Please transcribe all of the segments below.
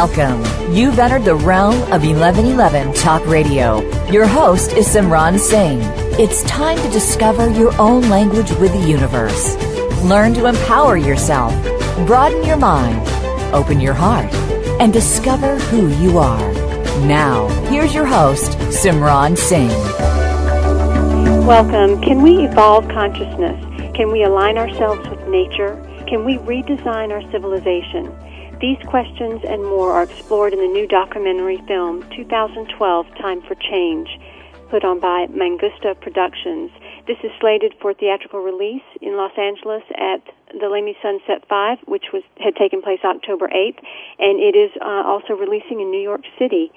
Welcome. You've entered the realm of 1111 Talk Radio. Your host is Simran Singh. It's time to discover your own language with the universe. Learn to empower yourself, broaden your mind, open your heart, and discover who you are. Now, here's your host, Simran Singh. Welcome. Can we evolve consciousness? Can we align ourselves with nature? Can we redesign our civilization? These questions and more are explored in the new documentary film 2012 Time for Change, put on by Mangusta Productions. This is slated for theatrical release in Los Angeles at the Laemmle Sunset 5, which was had taken place October 8th, and it is uh, also releasing in New York City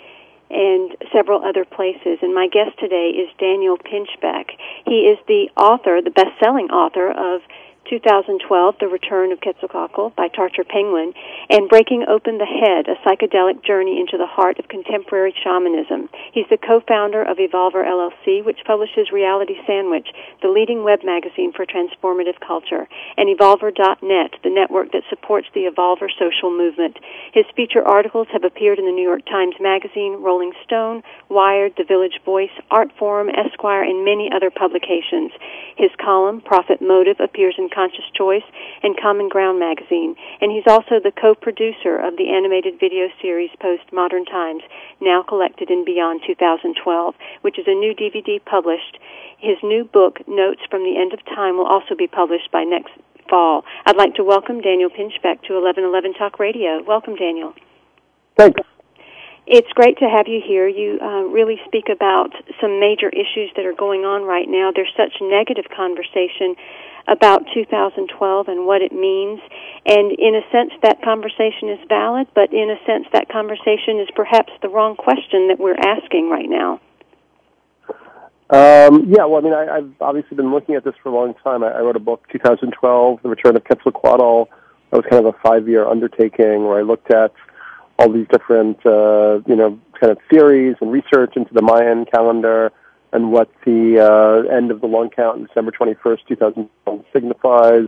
and several other places. And my guest today is Daniel Pinchbeck. He is the author, the best-selling author of 2012, The Return of Quetzalcoatl by Tarcher Penguin, and Breaking Open the Head, a psychedelic journey into the heart of contemporary shamanism. He's the co-founder of Evolver LLC, which publishes Reality Sandwich, the leading web magazine for transformative culture, and Evolver.net, the network that supports the Evolver social movement. His feature articles have appeared in the New York Times Magazine, Rolling Stone, Wired, The Village Voice, Artforum, Esquire, and many other publications. His column, Profit Motive, appears in Conscious Choice and Common Ground magazine, and he's also the co-producer of the animated video series Post-Modern Times, now collected in Beyond 2012, which is a new DVD published. His new book, Notes from the End of Time, will also be published by next fall. I'd like to welcome Daniel Pinchbeck to 1111 Talk Radio. Welcome, Daniel. Thanks. It's great to have you here. You uh, really speak about some major issues that are going on right now. There's such negative conversation about 2012 and what it means. And in a sense, that conversation is valid, but in a sense, that conversation is perhaps the wrong question that we're asking right now. Um, yeah, well, I mean, I, I've obviously been looking at this for a long time. I, I wrote a book, 2012, The Return of Quetzalcoatl. That was kind of a five-year undertaking where I looked at all these different, uh, you know, kind of theories and research into the Mayan calendar and what the uh, end of the long count on December 21st, 2012 signifies.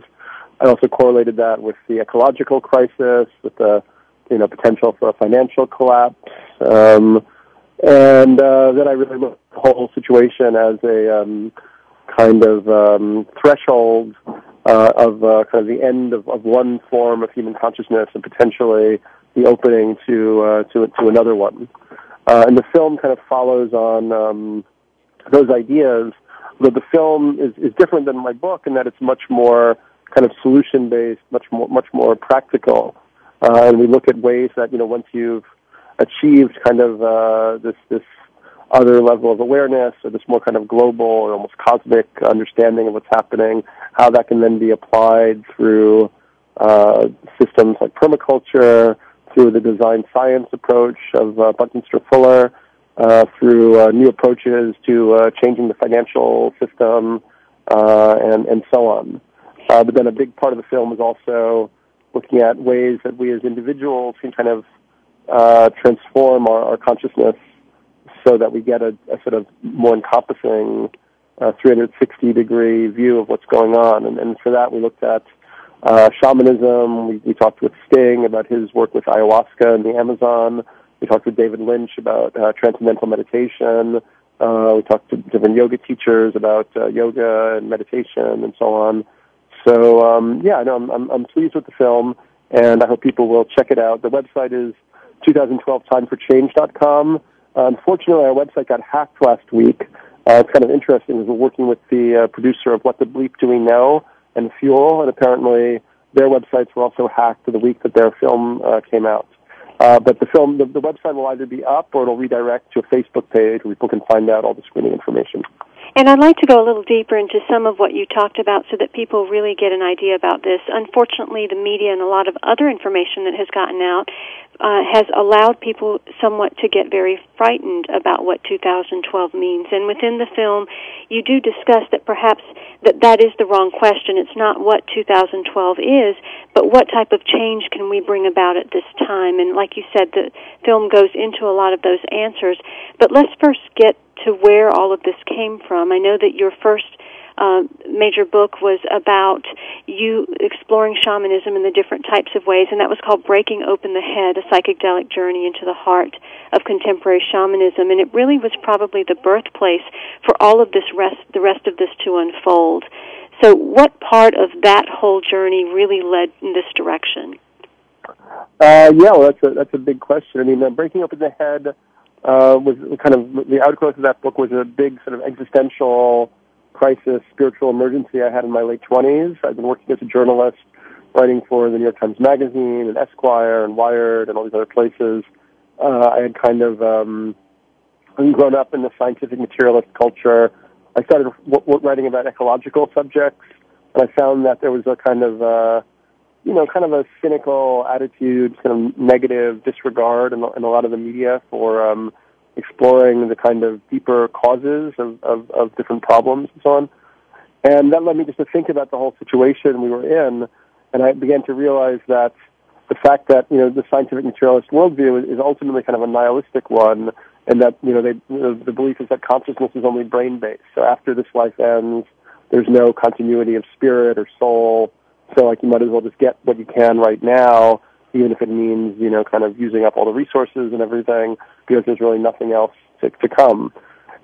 I also correlated that with the ecological crisis, with the, you know, potential for a financial collapse. Um, and uh, then I really looked at the whole situation as a um, kind of um, threshold uh, of uh, kind of the end of, of one form of human consciousness and potentially the opening to uh, to to another one. Uh, and the film kind of follows on um, those ideas. But the film is, is different than my book in that it's much more kind of solution based, much more much more practical. Uh, and we look at ways that you know once you've achieved kind of uh, this this other level of awareness or this more kind of global or almost cosmic understanding of what's happening, how that can then be applied through uh, systems like permaculture, through the design science approach of uh, Buckminster Fuller, uh, through uh, new approaches to uh, changing the financial system, uh, and and so on. Uh, but then a big part of the film is also looking at ways that we as individuals can kind of uh, transform our, our consciousness so that we get a, a sort of more encompassing uh, 360 degree view of what's going on. And, and for that, we looked at uh, shamanism. We, we talked with Sting about his work with ayahuasca in the Amazon. We talked with David Lynch about uh, transcendental meditation. Uh, we talked to different yoga teachers about uh, yoga and meditation and so on. So um, yeah, no, I'm, I'm, I'm pleased with the film, and I hope people will check it out. The website is 2012timeforchange.com. Uh, unfortunately, our website got hacked last week. Uh, it's kind of interesting. We're working with the uh, producer of What the Bleep Do We Know, and fuel, and apparently their websites were also hacked the week that their film uh, came out. Uh, but the film, the, the website will either be up or it'll redirect to a Facebook page where people can find out all the screening information. And I'd like to go a little deeper into some of what you talked about so that people really get an idea about this. Unfortunately, the media and a lot of other information that has gotten out uh, has allowed people somewhat to get very frightened about what 2012 means. And within the film, you do discuss that perhaps that that is the wrong question. It's not what 2012 is, but what type of change can we bring about at this time? And like you said, the film goes into a lot of those answers. But let's first get to where all of this came from. I know that your first uh, major book was about you exploring shamanism in the different types of ways, and that was called Breaking Open the Head, a psychedelic journey into the heart of contemporary shamanism. And it really was probably the birthplace for all of this rest, the rest of this to unfold. So, what part of that whole journey really led in this direction? Uh, yeah, well, that's a that's a big question. I mean, uh, breaking open the head uh, was kind of the outgrowth of that book was a big sort of existential crisis, spiritual emergency I had in my late 20s. I've been working as a journalist, writing for the New York Times Magazine and Esquire and Wired and all these other places. Uh, I had kind of um, grown up in the scientific materialist culture. I started w- w- writing about ecological subjects, and I found that there was a kind of uh, you know, kind of a cynical attitude, kind of negative disregard in, in a lot of the media for um, exploring the kind of deeper causes of, of, of different problems and so on. And that led me just to think about the whole situation we were in, and I began to realize that the fact that you know the scientific materialist worldview is, ultimately kind of a nihilistic one, and that you know they, you know, the belief is that consciousness is only brain based. So after this life ends, there's no continuity of spirit or soul so like you might as well just get what you can right now, even if it means, you know, kind of using up all the resources and everything, because there's really nothing else to, to come.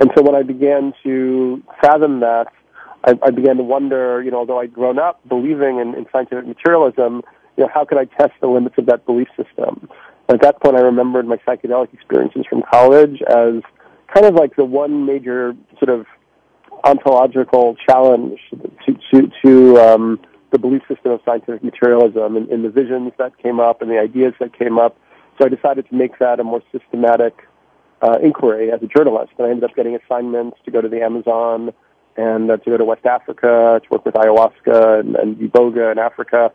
And so when I began to fathom that, I, I began to wonder, you know, although I'd grown up believing in, in scientific materialism, you know, how could I test the limits of that belief system? And at that point, I remembered my psychedelic experiences from college as kind of like the one major sort of ontological challenge to to, to um, the belief system of scientific materialism and, and the visions that came up and the ideas that came up. So I decided to make that a more systematic uh, inquiry as a journalist. And I ended up getting assignments to go to the Amazon and uh, to go to West Africa to work with ayahuasca and, and iboga in Africa.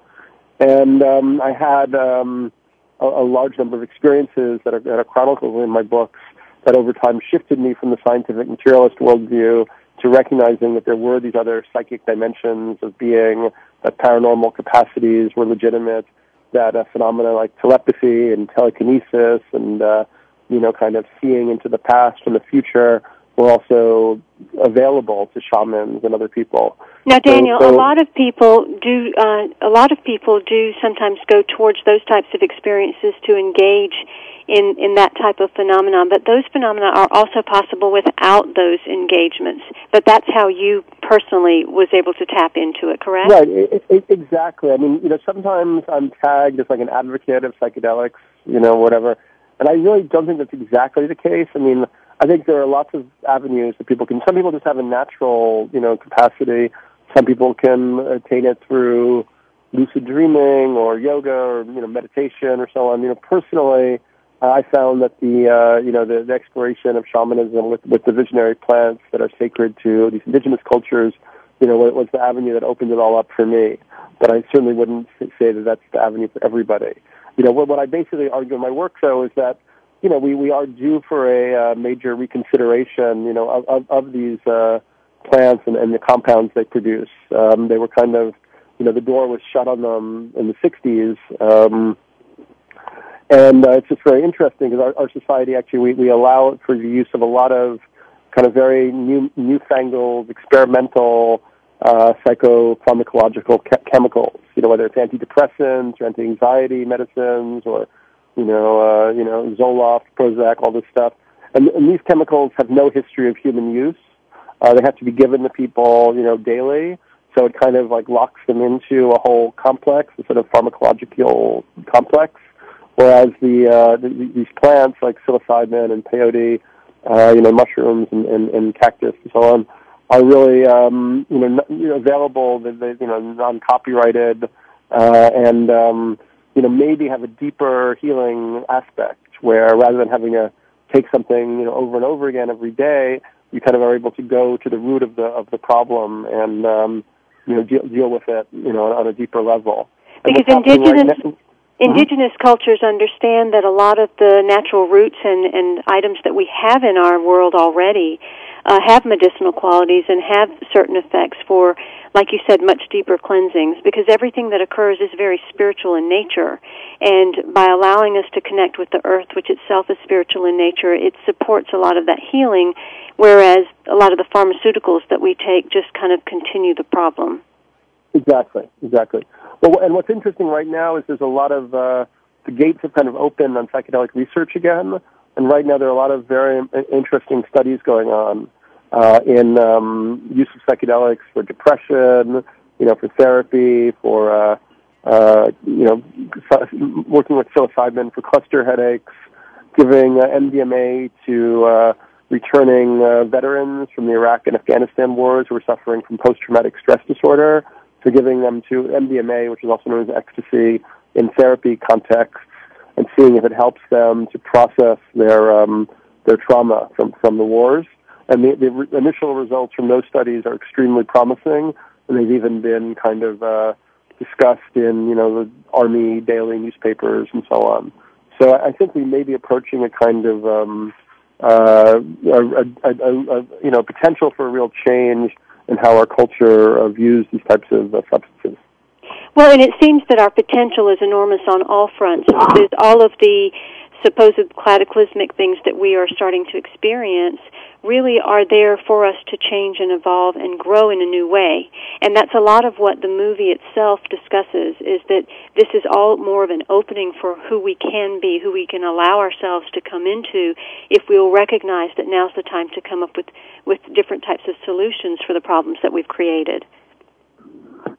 And um, I had um, a, a large number of experiences that are, that are chronicled in my books that over time shifted me from the scientific materialist worldview to recognizing that there were these other psychic dimensions of being that paranormal capacities were legitimate, that uh, phenomena like telepathy and telekinesis and, uh, you know, kind of seeing into the past and the future were also available to shamans and other people. Now, Daniel, so, so, a lot of people do. Uh, a lot of people do sometimes go towards those types of experiences to engage in in that type of phenomenon. But those phenomena are also possible without those engagements. But that's how you personally was able to tap into it. Correct? Right. It, it, exactly. I mean, you know, sometimes I'm tagged as like an advocate of psychedelics. You know, whatever. And I really don't think that's exactly the case. I mean, I think there are lots of avenues that people can. Some people just have a natural, you know, capacity. Some people can attain it through lucid dreaming or yoga or you know meditation or so on. You know, personally, I found that the uh, you know the, the exploration of shamanism with with the visionary plants that are sacred to these indigenous cultures, you know, was the avenue that opened it all up for me. But I certainly wouldn't say that that's the avenue for everybody. You know, what, what I basically argue in my work, though, is that you know we we are due for a uh, major reconsideration, you know, of of, of these uh, plants and, and the compounds they produce. Um, they were kind of, you know, the door was shut on them in the '60s. Um, and uh, it's just very interesting because our, our society actually we, we allow for the use of a lot of kind of very new newfangled experimental uh, psychopharmacological ke- chemicals. You know whether it's antidepressants or anti-anxiety medicines or you know uh, you know Zoloft, Prozac, all this stuff. And, and these chemicals have no history of human use. Uh, they have to be given to people you know daily. So it kind of like locks them into a whole complex, a sort of pharmacological complex Whereas the, uh, the these plants like psilocybin and peyote, uh, you know, mushrooms and, and, and cactus and so on, are really um, you know, n- you know available, they, they, you know non-copyrighted, uh, and um, you know maybe have a deeper healing aspect where rather than having to take something you know over and over again every day, you kind of are able to go to the root of the of the problem and um, you know deal, deal with it you know on a deeper level. Because indigenous right indigenous mm-hmm. cultures understand that a lot of the natural roots and and items that we have in our world already uh, have medicinal qualities and have certain effects for, like you said, much deeper cleansings because everything that occurs is very spiritual in nature. And by allowing us to connect with the earth, which itself is spiritual in nature, it supports a lot of that healing, whereas a lot of the pharmaceuticals that we take just kind of continue the problem. Exactly, exactly. Well, and what's interesting right now is there's a lot of, uh, the gates have kind of opened on psychedelic research again. And right now there are a lot of very interesting studies going on uh, in um, use of psychedelics for depression, you know, for therapy, for uh, uh, you know, working with psilocybin for cluster headaches, giving uh, MDMA to uh, returning uh, veterans from the Iraq and Afghanistan wars who are suffering from post-traumatic stress disorder, to giving them to MDMA, which is also known as ecstasy, in therapy contexts, and seeing if it helps them to process their um, their trauma from from the wars. And the, the re- initial results from those studies are extremely promising, and they've even been kind of uh, discussed in you know the army daily newspapers and so on. So I think we may be approaching a kind of um, uh, a, a, a, you know potential for a real change in how our culture uh, views these types of uh, substances. Well, and it seems that our potential is enormous on all fronts. There's all of the supposed cataclysmic things that we are starting to experience really are there for us to change and evolve and grow in a new way. And that's a lot of what the movie itself discusses is that this is all more of an opening for who we can be, who we can allow ourselves to come into if we'll recognize that now's the time to come up with, with different types of solutions for the problems that we've created.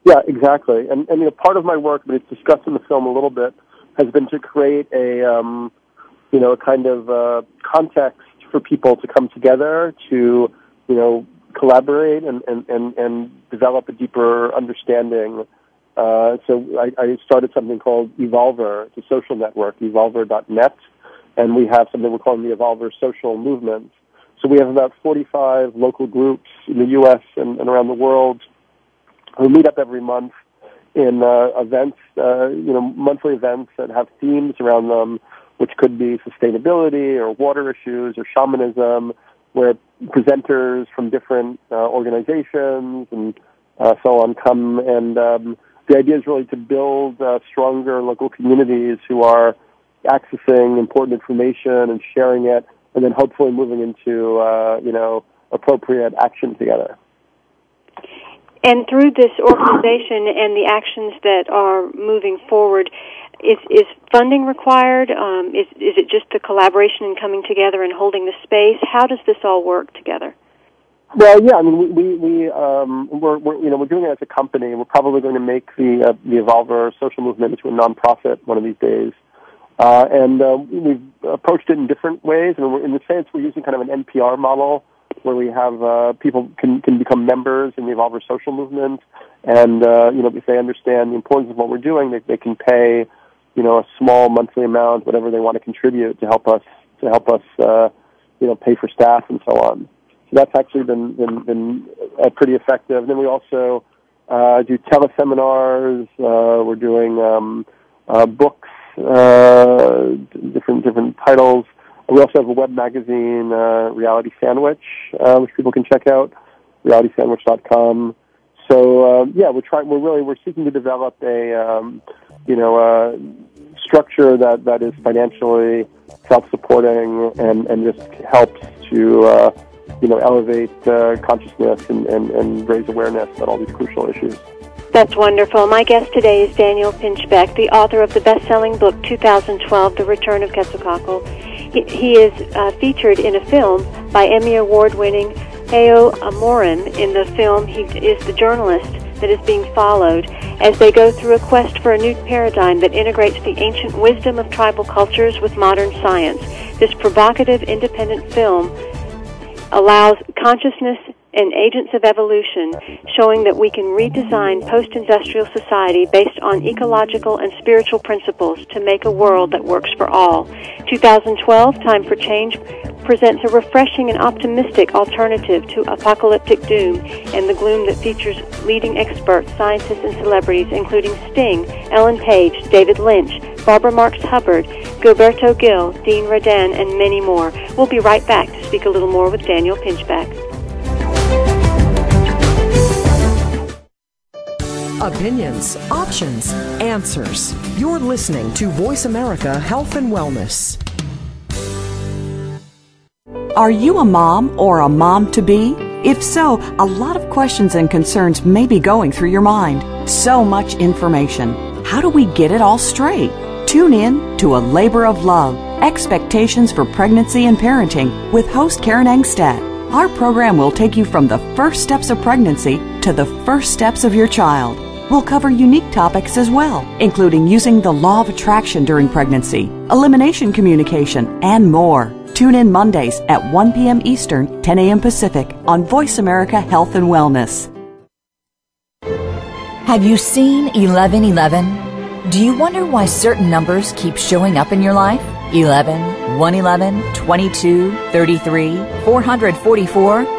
Yeah, exactly. And, and you know, part of my work, but it's discussed in the film a little bit, has been to create a, um, you know, a kind of uh, context for people to come together to, you know, collaborate and, and, and, and develop a deeper understanding. Uh, so I, I started something called Evolver. It's a social network, evolver.net, and we have something we're calling the Evolver Social Movement. So we have about 45 local groups in the U.S. and, and around the world who meet up every month in uh, events, uh, you know, monthly events that have themes around them which could be sustainability or water issues or shamanism, where presenters from different uh, organizations and uh, so on come. And um, the idea is really to build uh, stronger local communities who are accessing important information and sharing it, and then hopefully moving into uh, you know appropriate action together. And through this organization and the actions that are moving forward, is is funding required? Um, is is it just the collaboration and coming together and holding the space? How does this all work together? Well, yeah, I mean, we we um, we're, we're you know we're doing it as a company. We're probably going to make the uh, the Evolver social movement into a nonprofit one of these days. Uh, and uh, we've approached it in different ways. Mean, in the sense, we're using kind of an NPR model where we have uh, people can can become members in the Evolver social movement, and uh, you know if they understand the importance of what we're doing, they, they can pay you know, a small monthly amount, whatever they want to contribute to help us to help us, uh, you know, pay for staff and so on. So that's actually been been, been uh, pretty effective. And then we also uh, do teleseminars. Uh, we're doing um, uh, books, uh, different different titles. We also have a web magazine, uh, Reality Sandwich, uh, which people can check out, realitysandwich.com. So uh, yeah, we're trying. We're really we're seeking to develop a um, you know a structure that that is financially self-supporting and and just helps to uh, you know elevate uh, consciousness and, and and raise awareness about all these crucial issues. That's wonderful. My guest today is Daniel Pinchbeck, the author of the best-selling book 2012, The Return of Quetzalcoatl. He, he is uh, featured in a film by Emmy Award-winning João Amorim. In the film, he is the journalist that is being followed as they go through a quest for a new paradigm that integrates the ancient wisdom of tribal cultures with modern science. This provocative, independent film allows consciousness and Agents of Evolution, showing that we can redesign post-industrial society based on ecological and spiritual principles to make a world that works for all. 2012, Time for Change presents a refreshing and optimistic alternative to apocalyptic doom and the gloom that features leading experts, scientists, and celebrities, including Sting, Ellen Page, David Lynch, Barbara Marx Hubbard, Gilberto Gil, Dean Radin, and many more. We'll be right back to speak a little more with Daniel Pinchbeck. Opinions, options, answers. You're listening to Voice America Health and Wellness. Are you a mom or a mom to be? If so, a lot of questions and concerns may be going through your mind. So much information. How do we get it all straight? Tune in to A Labor of Love Expectations for Pregnancy and Parenting with host Karen Engstedt. Our program will take you from the first steps of pregnancy to the first steps of your child. We'll cover unique topics as well, including using the law of attraction during pregnancy, elimination communication, and more. Tune in Mondays at 1 p.m. Eastern, 10 a.m. Pacific on Voice America Health and Wellness. Have you seen 1111? Do you wonder why certain numbers keep showing up in your life? 11, 111, 22, 33, 444?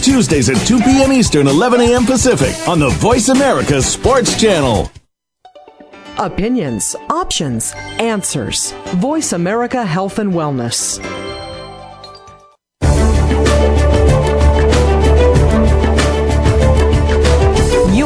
Tuesdays at 2 p.m. Eastern, 11 a.m. Pacific on the Voice America Sports Channel. Opinions, options, answers. Voice America Health and Wellness.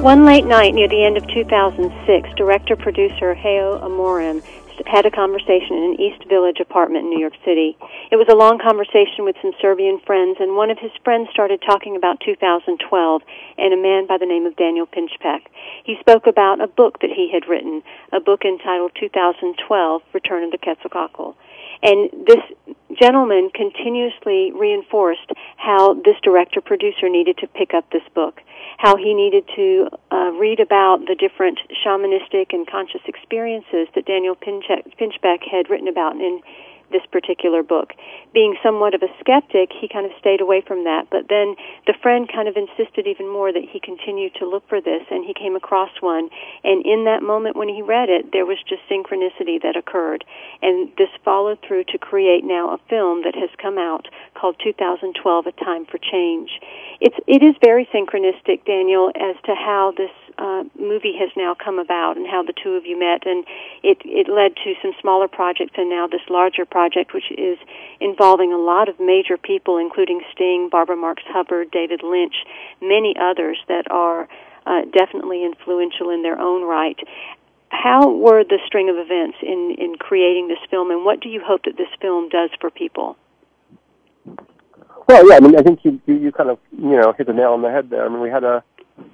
One late night near the end of 2006, director producer João Amorim had a conversation in an East Village apartment in New York City. It was a long conversation with some Serbian friends, and one of his friends started talking about 2012 and a man by the name of Daniel Pinchbeck. He spoke about a book that he had written, a book entitled 2012 Return of the Quetzalcoatl. And this gentleman continuously reinforced how this director producer needed to pick up this book how he needed to uh, read about the different shamanistic and conscious experiences that Daniel Pinchbeck had written about in this particular book. Being somewhat of a skeptic, he kind of stayed away from that. But then the friend kind of insisted even more that he continue to look for this, and he came across one. And in that moment when he read it, there was just synchronicity that occurred. And this followed through to create now a film that has come out called 2012 A Time for Change. It's, it is very synchronistic, Daniel, as to how this uh, movie has now come about and how the two of you met, and it it led to some smaller projects and now this larger project, which is involving a lot of major people, including Sting, Barbara Marx Hubbard, David Lynch, many others that are uh, definitely influential in their own right. How were the string of events in in creating this film, and what do you hope that this film does for people? Well, yeah, I mean, I think you, you you kind of you know hit the nail on the head there. I mean, we had a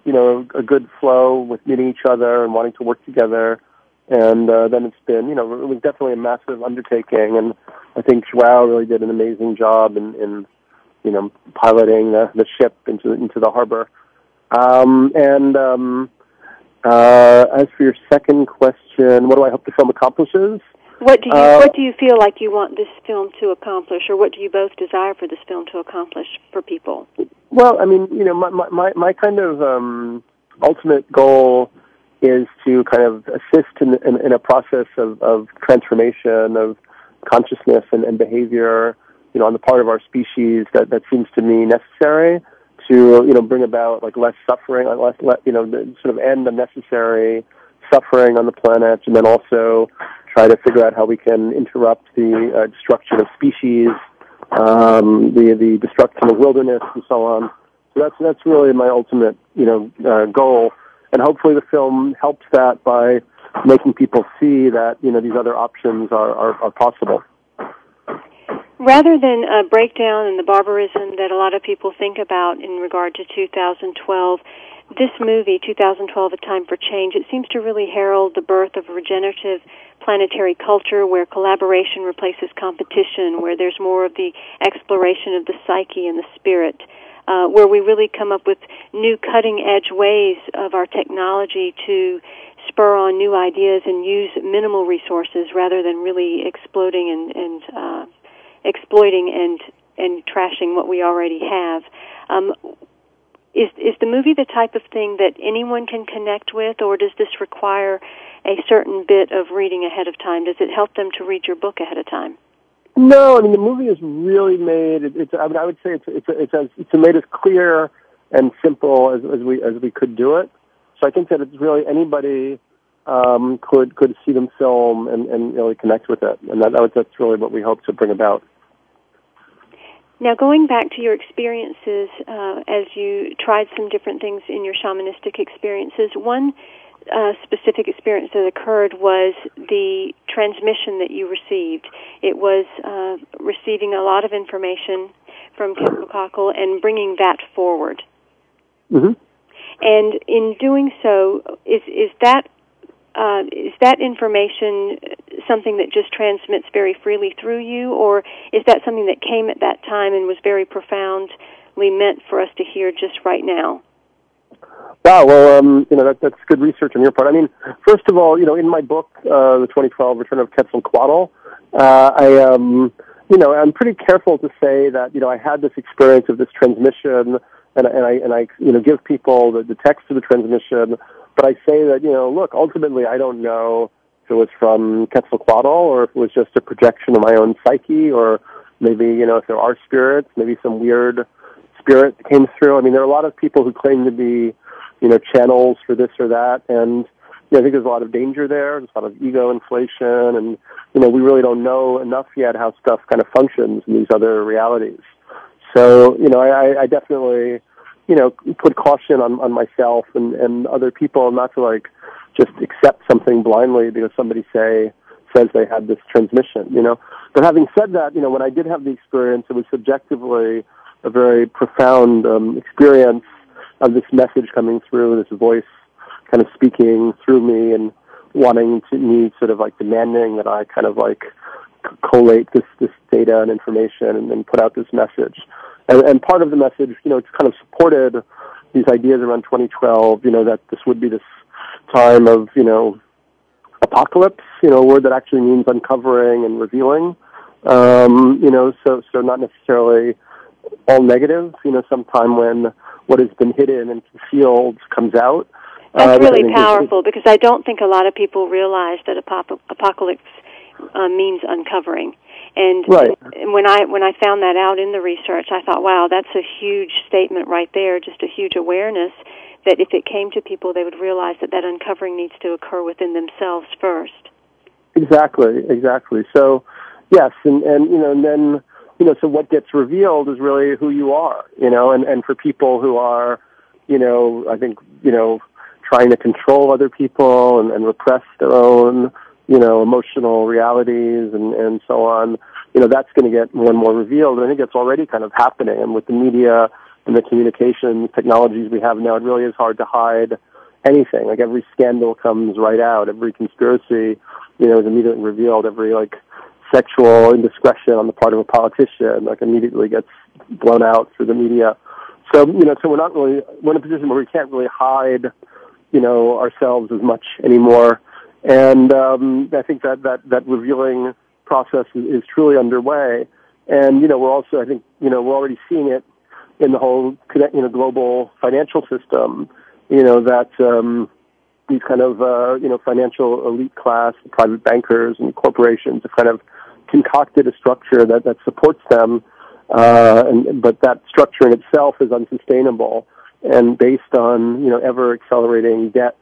you know a good flow with meeting each other and wanting to work together, and uh, then it's been you know it was definitely a massive undertaking, and I think Joao really did an amazing job in, in you know piloting the, the ship into into the harbor. Um, and um, uh, as for your second question, what do I hope the film accomplishes? What do you Uh, What do you feel like you want this film to accomplish, or what do you both desire for this film to accomplish for people? Well, I mean, you know, my my my, kind of um, ultimate goal is to kind of assist in in, in a process of, of transformation of consciousness and, and behavior, you know, on the part of our species that that seems to me necessary to you know bring about like less suffering, less, less you know, sort of end unnecessary suffering on the planet, and then also try to figure out how we can interrupt the uh, destruction of species, um, the the destruction of wilderness, and so on. So that's that's really my ultimate you know uh, goal, and hopefully the film helps that by making people see that you know these other options are are, are possible. Rather than a breakdown and the barbarism that a lot of people think about in regard to 2012, this movie, 2012, A Time for Change, it seems to really herald the birth of a regenerative planetary culture where collaboration replaces competition, where there's more of the exploration of the psyche and the spirit, uh, where we really come up with new cutting edge ways of our technology to spur on new ideas and use minimal resources rather than really exploding and, and uh, exploiting and and trashing what we already have. Um, is is the movie the type of thing that anyone can connect with, or does this require a certain bit of reading ahead of time? Does it help them to read your book ahead of time? No, I mean the movie is really made. It's I, mean, I would say it's it's it's as it's made as clear and simple as, as we as we could do it. So I think that it's really anybody um, could could see them film and, and really connect with it, and that, that that's really what we hope to bring about. Now, going back to your experiences uh, as you tried some different things in your shamanistic experiences, one uh, specific experience that occurred was the transmission that you received. It was uh, receiving a lot of information from Quetzalcoatl and bringing that forward. Mm-hmm. And in doing so, is is that uh, is that information something that just transmits very freely through you, or is that something that came at that time and was very profoundly meant for us to hear just right now? Wow, well, um, you know that, that's good research on your part. I mean, first of all, you know, in my book, uh, the 2012 Return of Quetzalcoatl, uh, I, um, you know, I'm pretty careful to say that you know I had this experience of this transmission, and, and I and I you know give people the, the text of the transmission, but I say that you know, look, ultimately, I don't know if it was from Quetzalcoatl or if it was just a projection of my own psyche, or maybe you know if there are spirits, maybe some weird spirit came through. I mean, there are a lot of people who claim to be you know, channels for this or that. And you know, I think there's a lot of danger there. There's a lot of ego inflation, and you know, we really don't know enough yet how stuff kind of functions in these other realities. So, you know, I, I definitely, you know, put caution on, on myself and, and other people not to like just accept something blindly because somebody say says they had this transmission, you know. But having said that, you know, when I did have the experience, it was subjectively a very profound um, experience of this message coming through, this voice kind of speaking through me and wanting to me sort of like demanding that I kind of like collate this this data and information and then put out this message. And, and part of the message, you know, it's kind of supported these ideas around 2012, you know, that this would be this time of, you know, apocalypse, you know, a word that actually means uncovering and revealing. Um, you know, so so not necessarily all negative, you know, sometime when what has been hidden and concealed comes out. That's uh, really powerful because I don't think a lot of people realize that apocalypse uh, means uncovering. And, right. when I when I found that out in the research, I thought, wow, that's a huge statement right there, just a huge awareness that if it came to people, they would realize that that uncovering needs to occur within themselves first. Exactly, exactly. So, yes, and and you know, and then you know, so what gets revealed is really who you are, you know, and, and for people who are, you know, I think, you know, trying to control other people and, and repress their own, you know, emotional realities and, and so on, you know, that's going to get more and more revealed. And I think it's already kind of happening. And with the media and the communication technologies we have now, it really is hard to hide anything. Like every scandal comes right out. Every conspiracy, you know, is immediately revealed. Every like sexual indiscretion on the part of a politician, like immediately gets blown out through the media. So, you know, so we're not really, we're in a position where we can't really hide, you know, ourselves as much anymore. And um, I think that, that, that revealing process is, is truly underway. And, you know, we're also, I think, you know, we're already seeing it in the whole, you know, global financial system, you know, that, um, these kind of, uh, you know, financial elite class, private bankers and corporations have kind of concocted a structure that, that supports them uh, and, but that structure in itself is unsustainable and based on you know ever accelerating debt.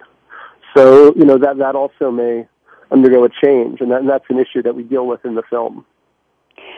So you know that that also may undergo a change, and, that, and that's an issue that we deal with in the film.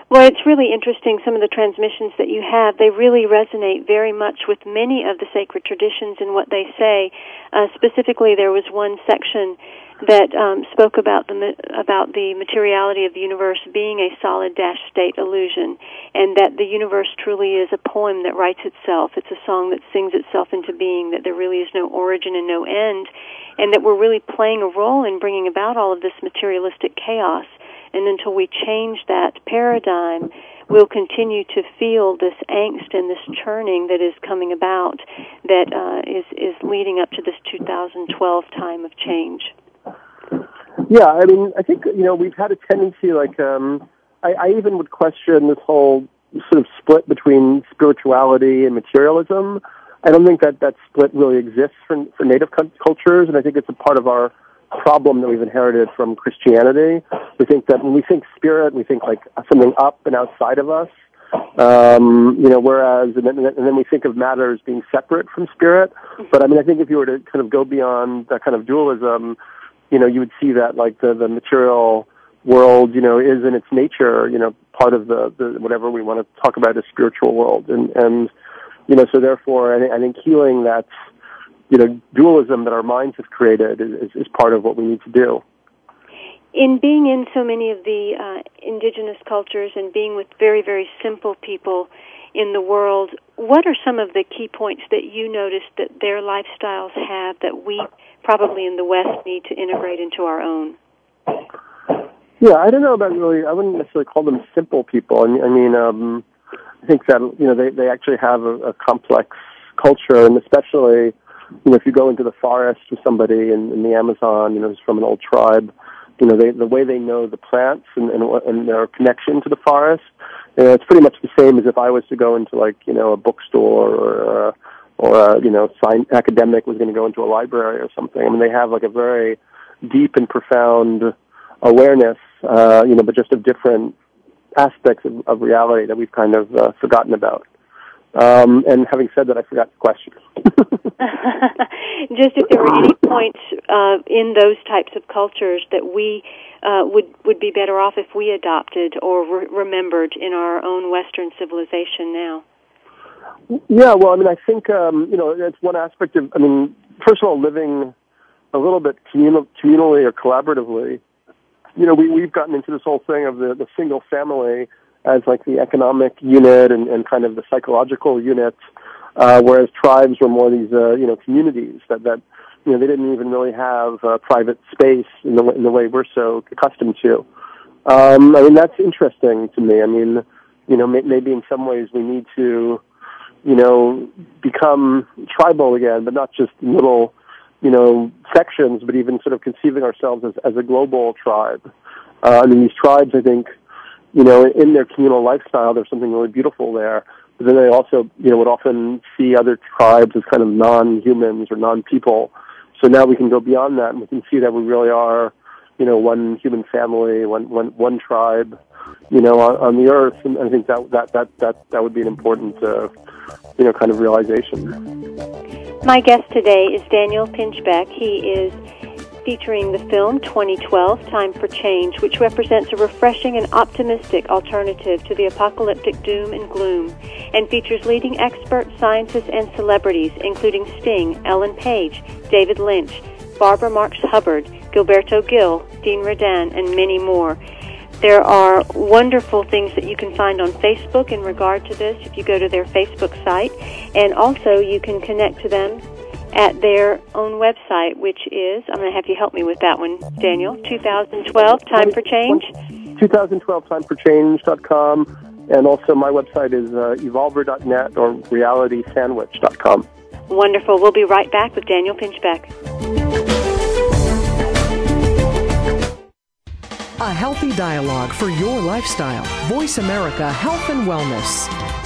Well, it's really interesting. Some of the transmissions that you have, they really resonate very much with many of the sacred traditions in what they say. Uh, specifically, there was one section that um, spoke about the about the materiality of the universe being a solid dash state illusion, and that the universe truly is a poem that writes itself. It's a song that sings itself into being. That there really is no origin and no end, and that we're really playing a role in bringing about all of this materialistic chaos. And until we change that paradigm, we'll continue to feel this angst and this churning that is coming about that uh, is is leading up to this 2012 time of change. Yeah, I mean, I think you know we've had a tendency, like um, I, I even would question this whole sort of split between spirituality and materialism. I don't think that that split really exists for, for native cultures, and I think it's a part of our problem that we've inherited from Christianity. We think that when we think spirit, we think like something up and outside of us. Um, you know, whereas, and then, and then we think of matter as being separate from spirit. But I mean, I think if you were to kind of go beyond that kind of dualism, you know, you would see that like the, the material world, you know, is in its nature, you know, part of the, the whatever we want to talk about is spiritual world. And, and, you know, so therefore I think, I think healing that, you know, dualism that our minds have created is, is part of what we need to do. In being in so many of the uh, indigenous cultures and being with very, very simple people in the world, what are some of the key points that you noticed that their lifestyles have that we probably in the West need to integrate into our own? Yeah, I don't know about really. I wouldn't necessarily call them simple people. I mean, um, I think that you know they they actually have a, a complex culture, and especially you know if you go into the forest with somebody in, in the Amazon, you know, who's from an old tribe, you know, they, the way they know the plants and, and and their connection to the forest, it's pretty much the same as if I was to go into like you know a bookstore or. Uh, or a you know science academic was going to go into a library or something. I mean, they have like a very deep and profound awareness, uh, you know, but just of different aspects of, of reality that we've kind of uh, forgotten about. Um, and having said that, I forgot the question. just if there were any points uh, in those types of cultures that we uh, would would be better off if we adopted or re- remembered in our own Western civilization now. Yeah, well, I mean, I think um, you know it's one aspect of. I mean, first of all, living a little bit communal, communally or collaboratively. You know, we we've gotten into this whole thing of the the single family as like the economic unit and, and kind of the psychological unit, uh, whereas tribes were more these uh, you know communities that that you know they didn't even really have uh, private space in the in the way we're so accustomed to. Um, I mean, that's interesting to me. I mean, you know, may, maybe in some ways we need to you know, become tribal again, but not just little, you know, sections, but even sort of conceiving ourselves as, as a global tribe. Uh, I mean, these tribes, I think, you know, in their communal lifestyle, there's something really beautiful there. But then they also, you know, would often see other tribes as kind of non-humans or non-people. So now we can go beyond that and we can see that we really are, you know, one human family, one, one, one tribe, you know, on, on the earth. And I think that, that, that, that, that would be an important, uh, you know, kind of realization. My guest today is Daniel Pinchbeck. He is featuring the film 2012 Time for Change, which represents a refreshing and optimistic alternative to the apocalyptic doom and gloom, and features leading experts, scientists, and celebrities, including Sting, Ellen Page, David Lynch, Barbara Marx Hubbard, Gilberto Gil, Dean Radin, and many more. There are wonderful things that you can find on Facebook in regard to this if you go to their Facebook site. And also, you can connect to them at their own website, which is, I'm going to have you help me with that one, Daniel, 2012 Time for Change. 2012 Time for timeforchange.com. And also, my website is uh, evolver.net or realitysandwich.com. Wonderful. We'll be right back with Daniel Pinchbeck. A healthy dialogue for your lifestyle. Voice America Health and Wellness.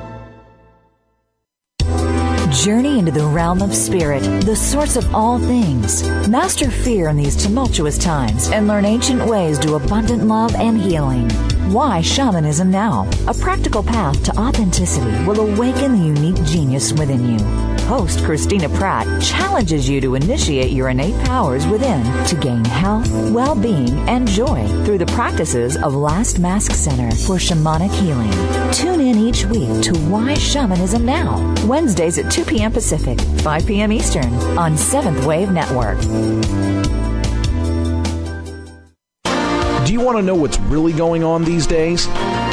Journey into the realm of spirit, the source of all things. Master fear in these tumultuous times and learn ancient ways to abundant love and healing. Why shamanism now? A practical path to authenticity will awaken the unique genius within you. Host Christina Pratt challenges you to initiate your innate powers within to gain health, well being, and joy through the practices of Last Mask Center for Shamanic Healing. Tune in each week to Why Shamanism Now, Wednesdays at 2 p.m. Pacific, 5 p.m. Eastern on Seventh Wave Network. Do you want to know what's really going on these days?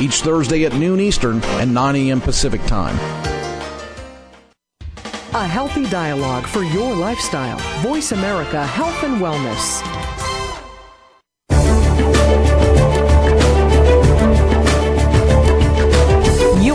each Thursday at noon Eastern and 9 a.m. Pacific Time. A healthy dialogue for your lifestyle. Voice America Health and Wellness.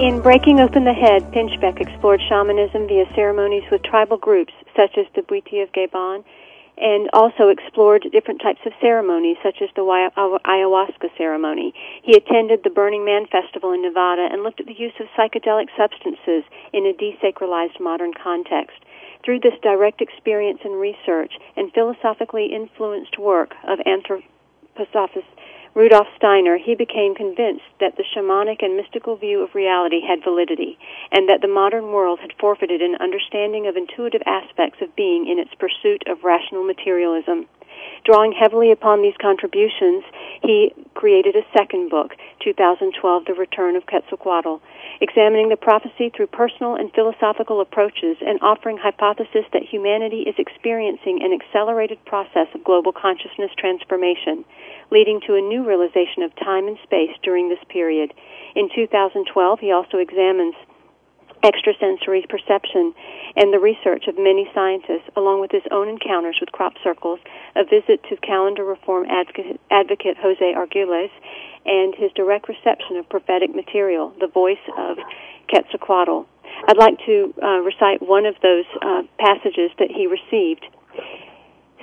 In Breaking Open the Head, Pinchbeck explored shamanism via ceremonies with tribal groups such as the Bwiti of Gabon and also explored different types of ceremonies such as the ayahuasca ceremony. He attended the Burning Man Festival in Nevada and looked at the use of psychedelic substances in a desacralized modern context. Through this direct experience and research and philosophically influenced work of anthroposophist Rudolf Steiner, he became convinced that the shamanic and mystical view of reality had validity, and that the modern world had forfeited an understanding of intuitive aspects of being in its pursuit of rational materialism. Drawing heavily upon these contributions, he created a second book, 2012, The Return of Quetzalcoatl, examining the prophecy through personal and philosophical approaches and offering hypothesis that humanity is experiencing an accelerated process of global consciousness transformation leading to a new realization of time and space during this period. In 2012, he also examines extrasensory perception and the research of many scientists, along with his own encounters with crop circles, a visit to calendar reform advocate, advocate Jose Arguelles, and his direct reception of prophetic material, the voice of Quetzalcoatl. I'd like to uh, recite one of those uh, passages that he received.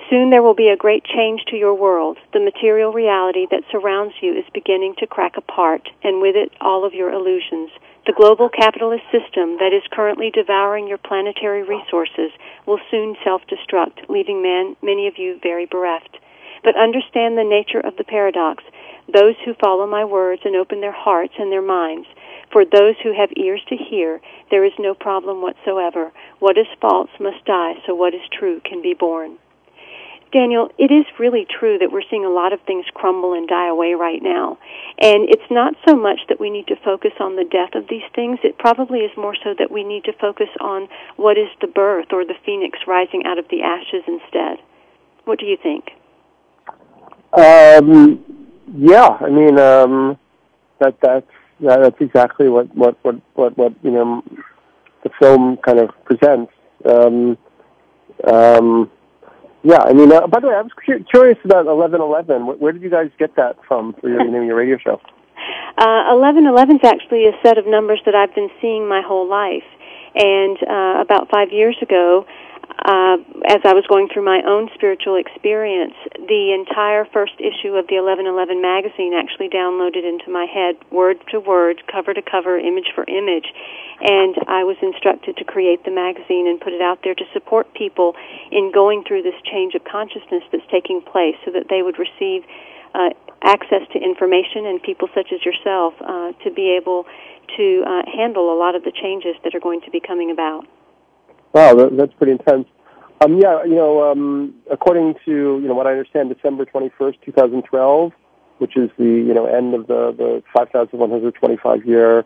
Soon there will be a great change to your world. The material reality that surrounds you is beginning to crack apart, and with it all of your illusions. The global capitalist system that is currently devouring your planetary resources will soon self-destruct, leaving man, many of you very bereft. But understand the nature of the paradox. Those who follow my words and open their hearts and their minds. For those who have ears to hear, there is no problem whatsoever. What is false must die, so what is true can be born. Daniel, it is really true that we're seeing a lot of things crumble and die away right now. And it's not so much that we need to focus on the death of these things. It probably is more so that we need to focus on what is the birth or the phoenix rising out of the ashes instead. What do you think? Um, yeah, I mean, um, that that's yeah, that's exactly what what what what what you know the film kind of presents. Um, um, yeah, I mean, uh, by the way, I was cu- curious about eleven eleven. Where, where did you guys get that from for your your radio show? Uh, eleven eleven is actually a set of numbers that I've been seeing my whole life, and uh, about five years ago, uh, as I was going through my own spiritual experience, the entire first issue of the 1111 magazine actually downloaded into my head, word to word, cover to cover, image for image. And I was instructed to create the magazine and put it out there to support people in going through this change of consciousness that's taking place so that they would receive uh, access to information and people such as yourself uh, to be able to uh, handle a lot of the changes that are going to be coming about. Wow, that, that's pretty intense. Um, yeah, you know, um, according to you know what I understand, December twenty first, two thousand twelve, which is the you know end of the the five thousand one hundred twenty five year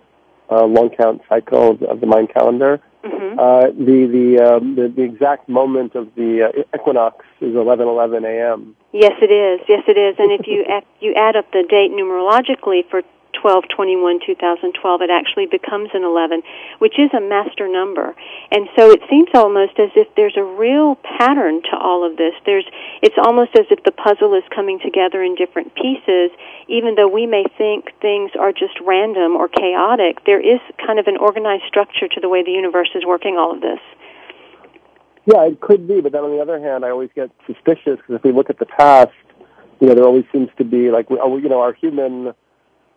uh, long count cycle of, of the Mayan calendar. Mm-hmm. Uh, the the, um, the the exact moment of the uh, equinox is eleven eleven a.m. Yes, it is. Yes, it is. And if you add, you add up the date numerologically for 12 21 2012 it actually becomes an 11 which is a master number. And so it seems almost as if there's a real pattern to all of this. There's it's almost as if the puzzle is coming together in different pieces. Even though we may think things are just random or chaotic there is kind of an organized structure to the way the universe is working all of this. Yeah it could be but then on the other hand i always get suspicious because if we look at the past you know there always seems to be like oh, you know our human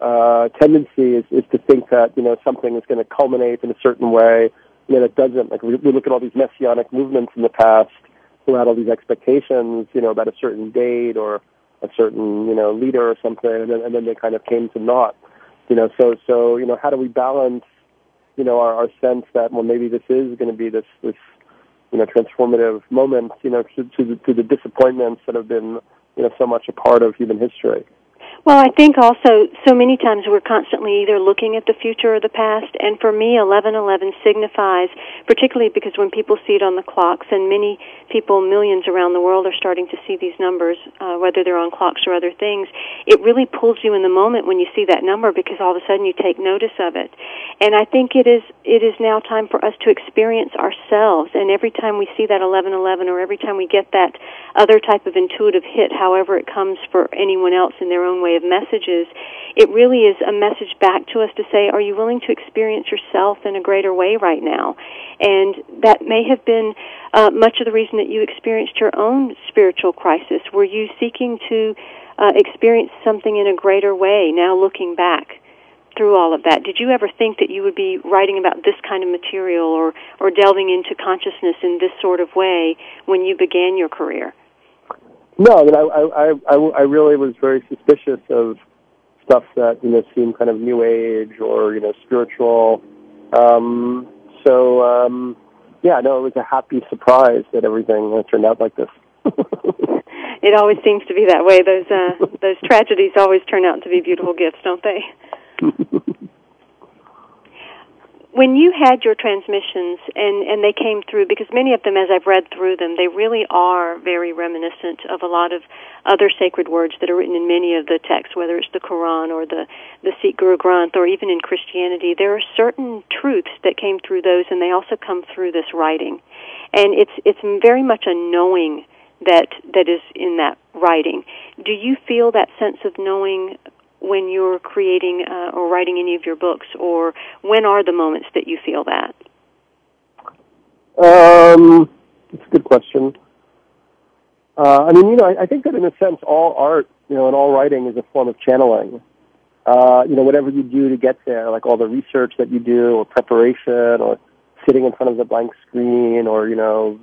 uh, tendency is, is to think that you know something is going to culminate in a certain way, and then it doesn't. Like we, we look at all these messianic movements in the past who had all these expectations, you know, about a certain date or a certain you know leader or something, and then, and then they kind of came to naught. You know, so so you know, how do we balance you know our, our sense that well maybe this is going to be this this you know transformative moment, you know, to, to the, to the disappointments that have been you know so much a part of human history. Well, I think also so many times we're constantly either looking at the future or the past, and for me, 1111 signifies, particularly because when people see it on the clocks, and many people, millions around the world, are starting to see these numbers, uh, whether they're on clocks or other things, it really pulls you in the moment when you see that number because all of a sudden you take notice of it. And I think it is it is now time for us to experience ourselves, and every time we see that 1111, or every time we get that other type of intuitive hit, however it comes for anyone else in their own way of messages, it really is a message back to us to say, are you willing to experience yourself in a greater way right now? And that may have been uh, much of the reason that you experienced your own spiritual crisis. Were you seeking to uh, experience something in a greater way now looking back? through all of that did you ever think that you would be writing about this kind of material or or delving into consciousness in this sort of way when you began your career no, I mean, I, I, I, I really was very suspicious of stuff that you know seemed kind of new age or you know spiritual. Um, so um, yeah, no, it was a happy surprise that everything turned out like this. it always seems to be that way. Those uh, those tragedies always turn out to be beautiful gifts, don't they? when you had your transmissions and, and they came through, because many of them, as I've read through them, they really are very reminiscent of a lot of other sacred words that are written in many of the texts, whether it's the Quran or the, the Sikh Guru Granth or even in Christianity. There are certain truths that came through those and they also come through this writing. And it's, it's very much a knowing that, that is in that writing. Do you feel that sense of knowing when you're creating uh, or writing any of your books, or when are the moments that you feel that? Um, it's a good question. Uh, I mean, you know, I, I think that in a sense, all art, you know, and all writing is a form of channeling. Uh, you know, whatever you do to get there, like all the research that you do, or preparation, or sitting in front of the blank screen, or you know,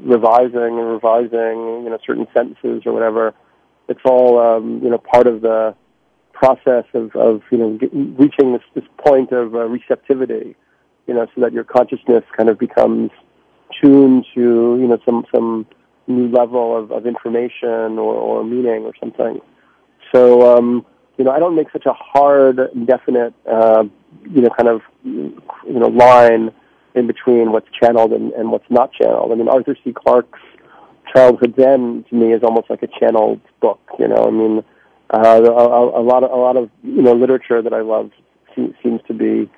revising and revising, you know, certain sentences or whatever. It's all, um, you know, part of the process of, of you know, reaching this, this point of uh, receptivity, you know, so that your consciousness kind of becomes tuned to, you know, some, some new level of, of information or, or meaning or something. So, um, you know, I don't make such a hard, definite, uh, you know, kind of, you know, line in between what's channeled and, and what's not channeled. I mean, Arthur C. Clarke's Childhood's End to me is almost like a channeled book. You know, I mean, uh, a, a lot of a lot of you know literature that I love seems to be,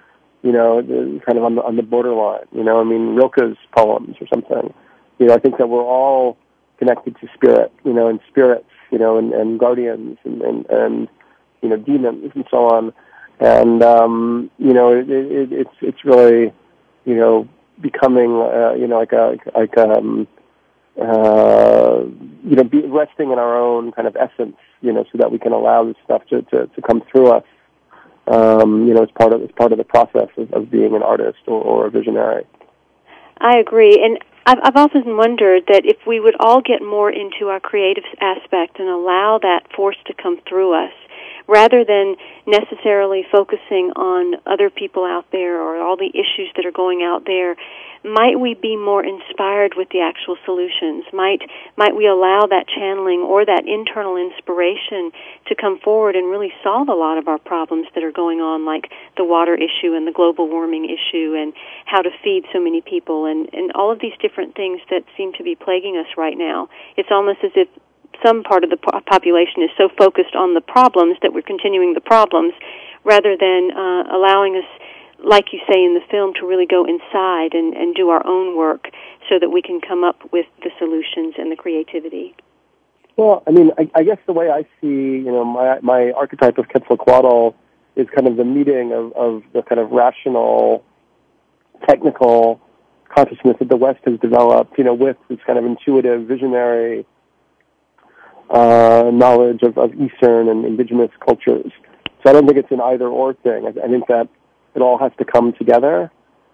you know, kind of on the on the borderline. You know, I mean, Rilke's poems or something. You know, I think that we're all connected to spirit. You know, and spirits. You know, and, and guardians and, and and you know demons and so on. And um, you know, it, it, it's it's really you know, becoming, uh, you know, like a, like, um, uh, you know, be resting in our own kind of essence, you know, so that we can allow this stuff to, to, to come through us, um, you know, as part of, as part of the process of, of being an artist or, or a visionary. I agree. And I've, I've often wondered that if we would all get more into our creative aspect and allow that force to come through us, rather than necessarily focusing on other people out there or all the issues that are going out there might we be more inspired with the actual solutions? Might might we allow that channeling or that internal inspiration to come forward and really solve a lot of our problems that are going on like the water issue and the global warming issue and how to feed so many people and and all of these different things that seem to be plaguing us right now? It's almost as if some part of the population is so focused on the problems that we're continuing the problems rather than uh, allowing us, like you say in the film, to really go inside and, and do our own work so that we can come up with the solutions and the creativity. Well, I mean, I, I guess the way I see, you know, my my archetype of Quetzalcoatl is kind of the meeting of, of the kind of rational, technical consciousness that the West has developed, you know, with this kind of intuitive, visionary, uh, knowledge of, of Eastern and indigenous cultures. So I don't think it's an either or thing. I, I think that it all has to come together.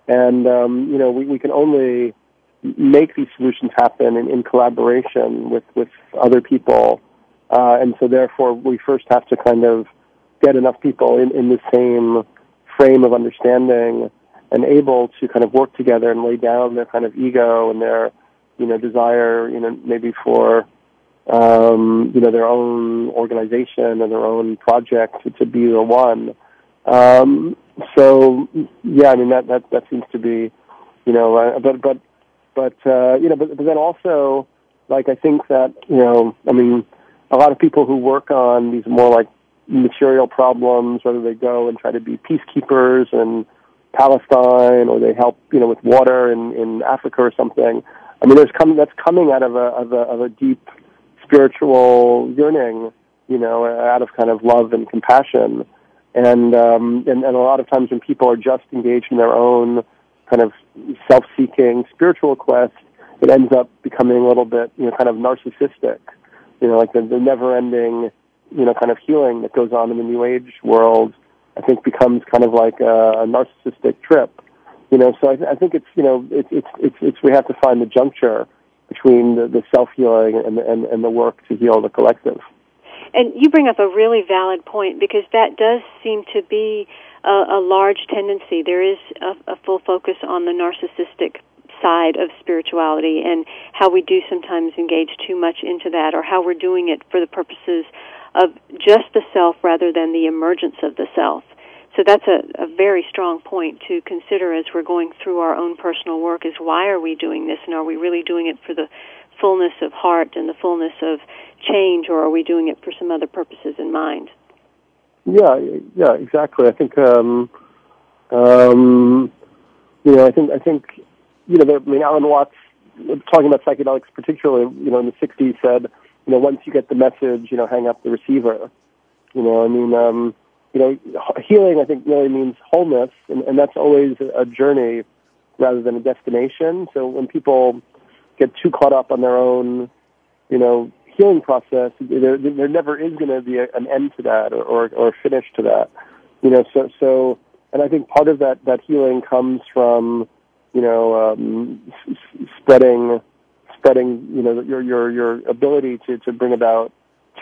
And, um, you know, we, we can only make these solutions happen in, in collaboration with, with other people. Uh, and so therefore we first have to kind of get enough people in, in the same frame of understanding and able to kind of work together and lay down their kind of ego and their, you know, desire, you know, maybe for um, you know, their own organization and their own project to, be the one. Um, so yeah, I mean that that that seems to be, you know, uh, but but but uh, you know, but, but then also, like I think that you know, I mean, a lot of people who work on these more like material problems, whether they go and try to be peacekeepers in Palestine or they help, you know, with water in in Africa or something. I mean, there's coming that's coming out of a of a, of a deep spiritual yearning, you know, out of kind of love and compassion. And, um, and, and a lot of times when people are just engaged in their own kind of self-seeking spiritual quest, it ends up becoming a little bit, you know, kind of narcissistic. You know, like the, the never-ending, you know, kind of healing that goes on in the New Age world, I think becomes kind of like a, a narcissistic trip. You know, so I, th- I think it's, you know, it's, it's, it's, it's, we have to find the juncture between the, the self healing and, and, and the work to heal the collective. And you bring up a really valid point because that does seem to be a, a large tendency. There is a, a full focus on the narcissistic side of spirituality and how we do sometimes engage too much into that or how we're doing it for the purposes of just the self rather than the emergence of the self. So that's a, a very strong point to consider as we're going through our own personal work is why are we doing this and are we really doing it for the fullness of heart and the fullness of change or are we doing it for some other purposes in mind? Yeah, yeah, exactly. I think um um you know, I think I think you know, I mean Alan Watts talking about psychedelics particularly, you know, in the 60s said, you know, once you get the message, you know, hang up the receiver. You know, I mean um you know, healing, I think, really means wholeness, and, and that's always a journey rather than a destination. So when people get too caught up on their own you know, healing process, there, there never is going to be a, an end to that or, or, or finish to that. You know, so, so, and I think part of that, that healing comes from, you know, um, spreading, spreading, you know, your, your, your ability to, to bring about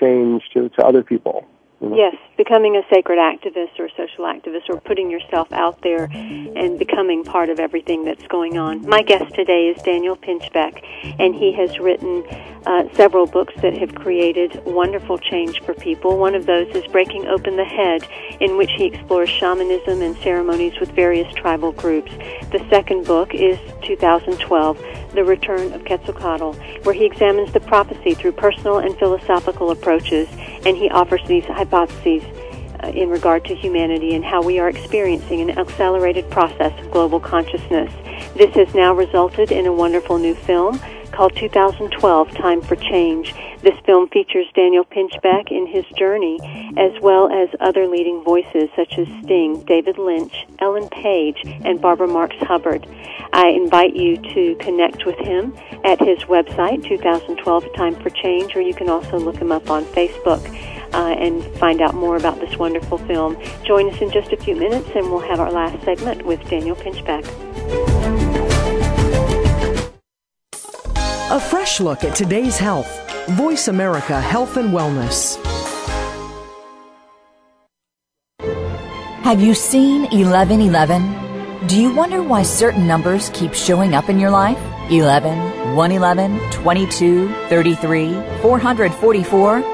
change to, to other people. Yes, becoming a sacred activist or social activist or putting yourself out there and becoming part of everything that's going on. My guest today is Daniel Pinchbeck, and he has written uh, several books that have created wonderful change for people. One of those is Breaking Open the Head, in which he explores shamanism and ceremonies with various tribal groups. The second book is 2012, The Return of Quetzalcoatl, where he examines the prophecy through personal and philosophical approaches, and he offers these hypotheses uh, in regard to humanity and how we are experiencing an accelerated process of global consciousness. This has now resulted in a wonderful new film called 2012 Time for Change. This film features Daniel Pinchbeck in his journey, as well as other leading voices such as Sting, David Lynch, Ellen Page, and Barbara Marx Hubbard. I invite you to connect with him at his website, 2012 Time for Change, or you can also look him up on Facebook. Uh, and find out more about this wonderful film. Join us in just a few minutes, and we'll have our last segment with Daniel Pinchbeck. A fresh look at today's health. Voice America Health and Wellness. Have you seen 1111? Do you wonder why certain numbers keep showing up in your life? 11, 111, 22, 33, 444?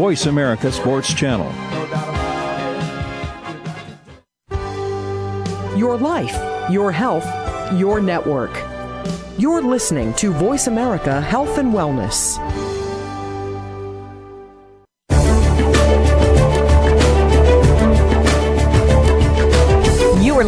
Voice America Sports Channel. Your life, your health, your network. You're listening to Voice America Health and Wellness.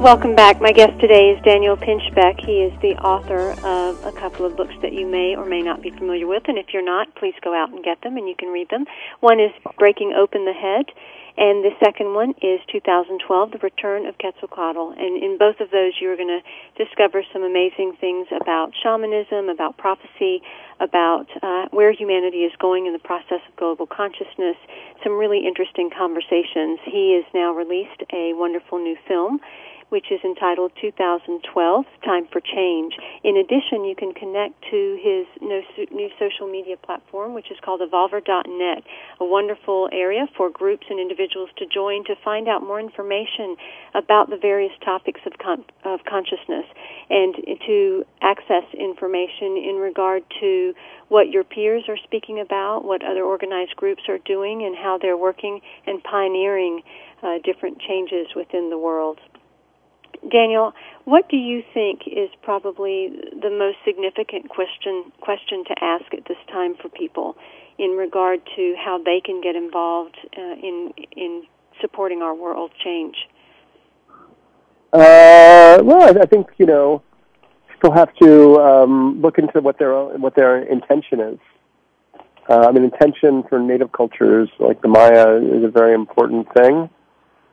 Welcome back. My guest today is Daniel Pinchbeck. He is the author of a couple of books that you may or may not be familiar with, and if you're not, please go out and get them and you can read them. One is Breaking Open the Head, and the second one is 2012, The Return of Quetzalcoatl. And in both of those, you're going to discover some amazing things about shamanism, about prophecy, about uh, where humanity is going in the process of global consciousness, some really interesting conversations. He has now released a wonderful new film which is entitled 2012 Time for Change. In addition, you can connect to his new social media platform, which is called evolver.net, a wonderful area for groups and individuals to join to find out more information about the various topics of, con- of consciousness and to access information in regard to what your peers are speaking about, what other organized groups are doing, and how they're working and pioneering uh, different changes within the world. Daniel, what do you think is probably the most significant question question to ask at this time for people in regard to how they can get involved uh, in in supporting our world change? Uh, well, I think you know people have to um, look into what their what their intention is. Uh, I mean, intention for native cultures like the Maya is a very important thing.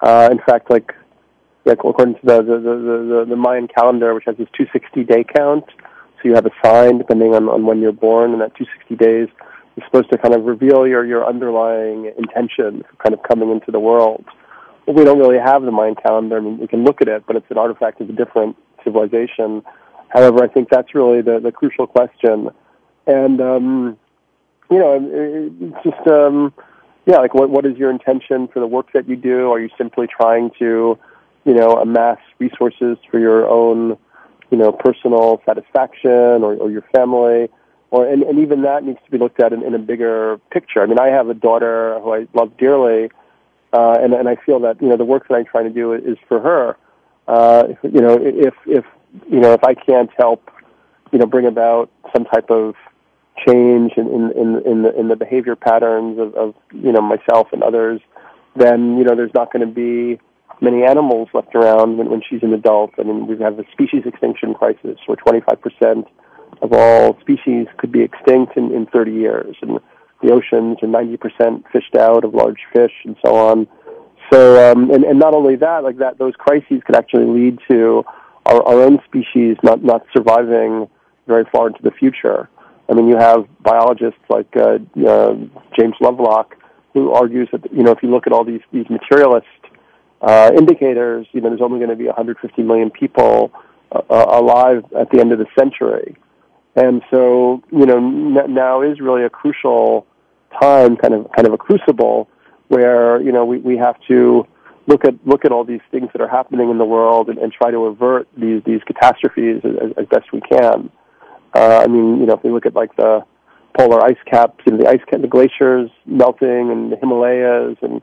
Uh, in fact, like like according to the the, the the the Mayan calendar, which has this 260 day count, so you have a sign depending on on when you're born, and that 260 days is supposed to kind of reveal your your underlying intention for kind of coming into the world. Well, we don't really have the Mayan calendar. I mean, we can look at it, but it's an artifact of a different civilization. However, I think that's really the the crucial question, and um, you know, it's just um, yeah, like what what is your intention for the work that you do? Are you simply trying to you know, amass resources for your own, you know, personal satisfaction or, or your family, or and, and even that needs to be looked at in, in a bigger picture. I mean, I have a daughter who I love dearly, uh, and and I feel that you know the work that I'm trying to do is for her. Uh, you know, if if you know if I can't help, you know, bring about some type of change in in in, in the in the behavior patterns of, of you know myself and others, then you know there's not going to be many animals left around when, when she's an adult. I mean, we have a species extinction crisis where 25% of all species could be extinct in, in 30 years. And the oceans are 90% fished out of large fish and so on. So, um, and, and not only that, like that, those crises could actually lead to our, our own species not, not surviving very far into the future. I mean, you have biologists like uh, uh, James Lovelock who argues that you know if you look at all these these materialists uh, indicators, you know, there's only going to be 150 million people uh, uh, alive at the end of the century. And so, you know, n- now is really a crucial time, kind of, kind of a crucible where, you know, we, we have to look at, look at all these things that are happening in the world and, and try to avert these, these catastrophes as, as best we can. Uh, I mean, you know, if we look at like the polar ice caps and the ice cap, the glaciers melting and the Himalayas and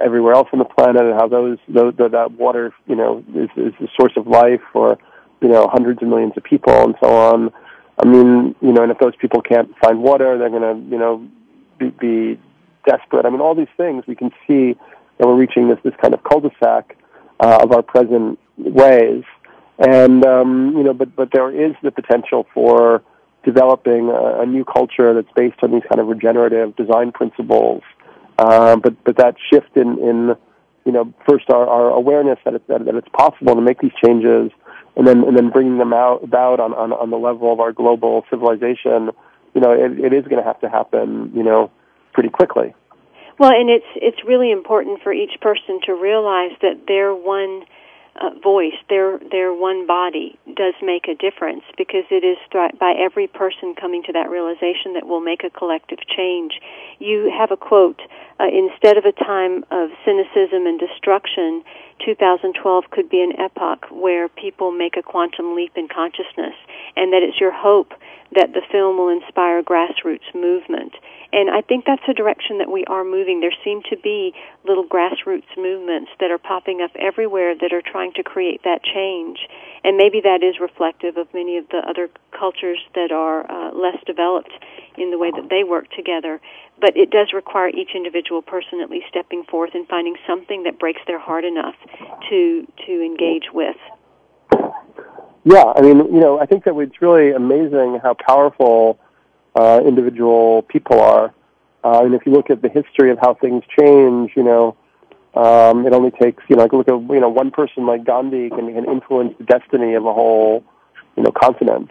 everywhere else on the planet and how those, those that water you know is, is the source of life for you know hundreds of millions of people and so on. I mean, you know, and if those people can't find water, they're going to you know be, be desperate. I mean, all these things we can see that we're reaching this this kind of cul-de-sac uh, of our present ways, and um, you know, but but there is the potential for developing a, a new culture that's based on these kind of regenerative design principles uh, but but that shift in, in you know first our, our awareness that, it, that that it's possible to make these changes, and then and then bringing them out about on, on, on the level of our global civilization, you know, it, it is going to have to happen, you know, pretty quickly. Well, and it's it's really important for each person to realize that their one uh, voice, their their one body, does make a difference because it is by every person coming to that realization that will make a collective change. You have a quote: uh, "Instead of a time of cynicism and destruction, 2012 could be an epoch where people make a quantum leap in consciousness, and that it's your hope that the film will inspire grassroots movement." And I think that's a direction that we are moving. There seem to be little grassroots movements that are popping up everywhere that are trying to create that change. And maybe that is reflective of many of the other cultures that are uh, less developed in the way that they work together. But it does require each individual person at least stepping forth and finding something that breaks their heart enough to to engage with. Yeah, I mean, you know, I think that it's really amazing how powerful uh, individual people are. Uh, and if you look at the history of how things change, you know, um, it only takes, you know, like look at, you know, one person like Gandhi can, can influence the destiny of a whole, you know, continent.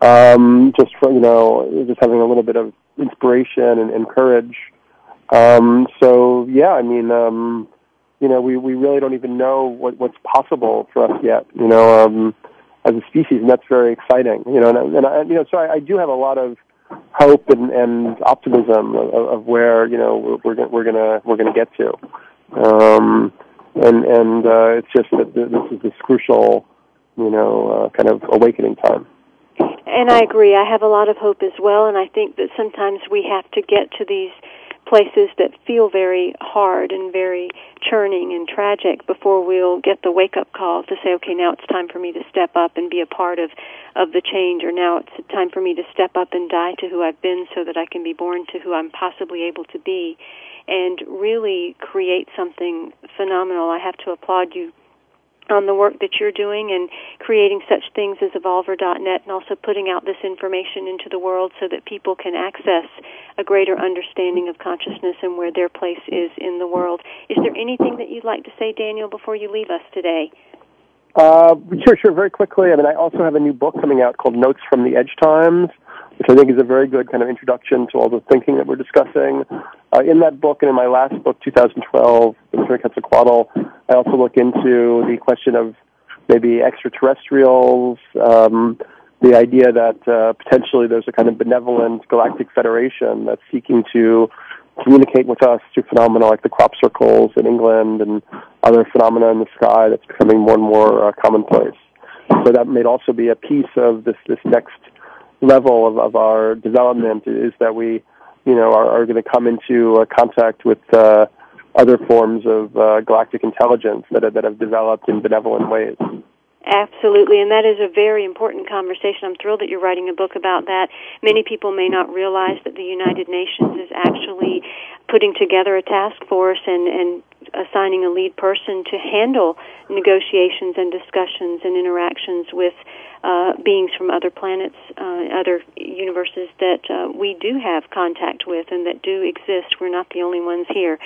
Um, just for, you know, just having a little bit of inspiration and, and courage. Um, so yeah, I mean, um, you know, we, we really don't even know what, what's possible for us yet, you know, um, as a species, and that's very exciting, you know, and, and I, you know, so I, I do have a lot of hope and, and optimism of, of where, you know, we're, we're, we're gonna, we're gonna get to. Um, and, and, uh, it's just that this is this crucial, you know, uh, kind of awakening time. And I agree. I have a lot of hope as well, and I think that sometimes we have to get to these places that feel very hard and very churning and tragic before we'll get the wake up call to say okay now it's time for me to step up and be a part of of the change or now it's time for me to step up and die to who I've been so that I can be born to who I'm possibly able to be and really create something phenomenal. I have to applaud you on the work that you're doing and creating such things as evolver.net and also putting out this information into the world so that people can access a greater understanding of consciousness and where their place is in the world. Is there anything that you'd like to say, Daniel, before you leave us today? Uh, sure, sure. Very quickly. I mean, I also have a new book coming out called Notes from the End Times, which I think is a very good kind of introduction to all the thinking that we're discussing. Uh, in that book and in my last book, 2012, The Return of Quetzalcoatl, I also look into the question of maybe extraterrestrials, um, the idea that uh, potentially there's a kind of benevolent galactic federation that's seeking to communicate with us through phenomena like the crop circles in England and other phenomena in the sky that's becoming more and more uh, commonplace. So that may also be a piece of this this next level of, of our development is that we, you know, are, are going to come into uh, contact with uh, other forms of uh, galactic intelligence that that have developed in benevolent ways. Absolutely, and that is a very important conversation. I'm thrilled that you're writing a book about that. Many people may not realize that the United Nations is actually putting together a task force and, and assigning a lead person to handle negotiations and discussions and interactions with uh, beings from other planets, uh, other universes that uh, we do have contact with and that do exist. We're not the only ones here.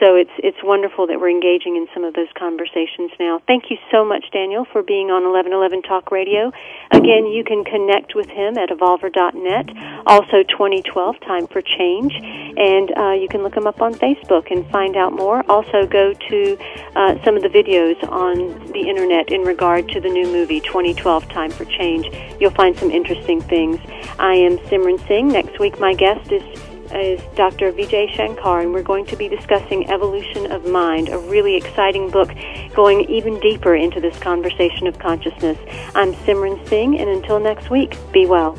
So it's it's wonderful that we're engaging in some of those conversations now. Thank you so much, Daniel, for being on 1111 Talk Radio. Again, you can connect with him at evolver.net. Also, 2012 Time for Change, and uh, you can look him up on Facebook and find out more. Also, go to uh, some of the videos on the internet in regard to the new movie 2012 Time for Change. You'll find some interesting things. I am Simran Singh. Next week, my guest is is Dr. Vijay Shankar, and we're going to be discussing Evolution of Mind, a really exciting book going even deeper into this conversation of consciousness. I'm Simran Singh, and until next week, be well.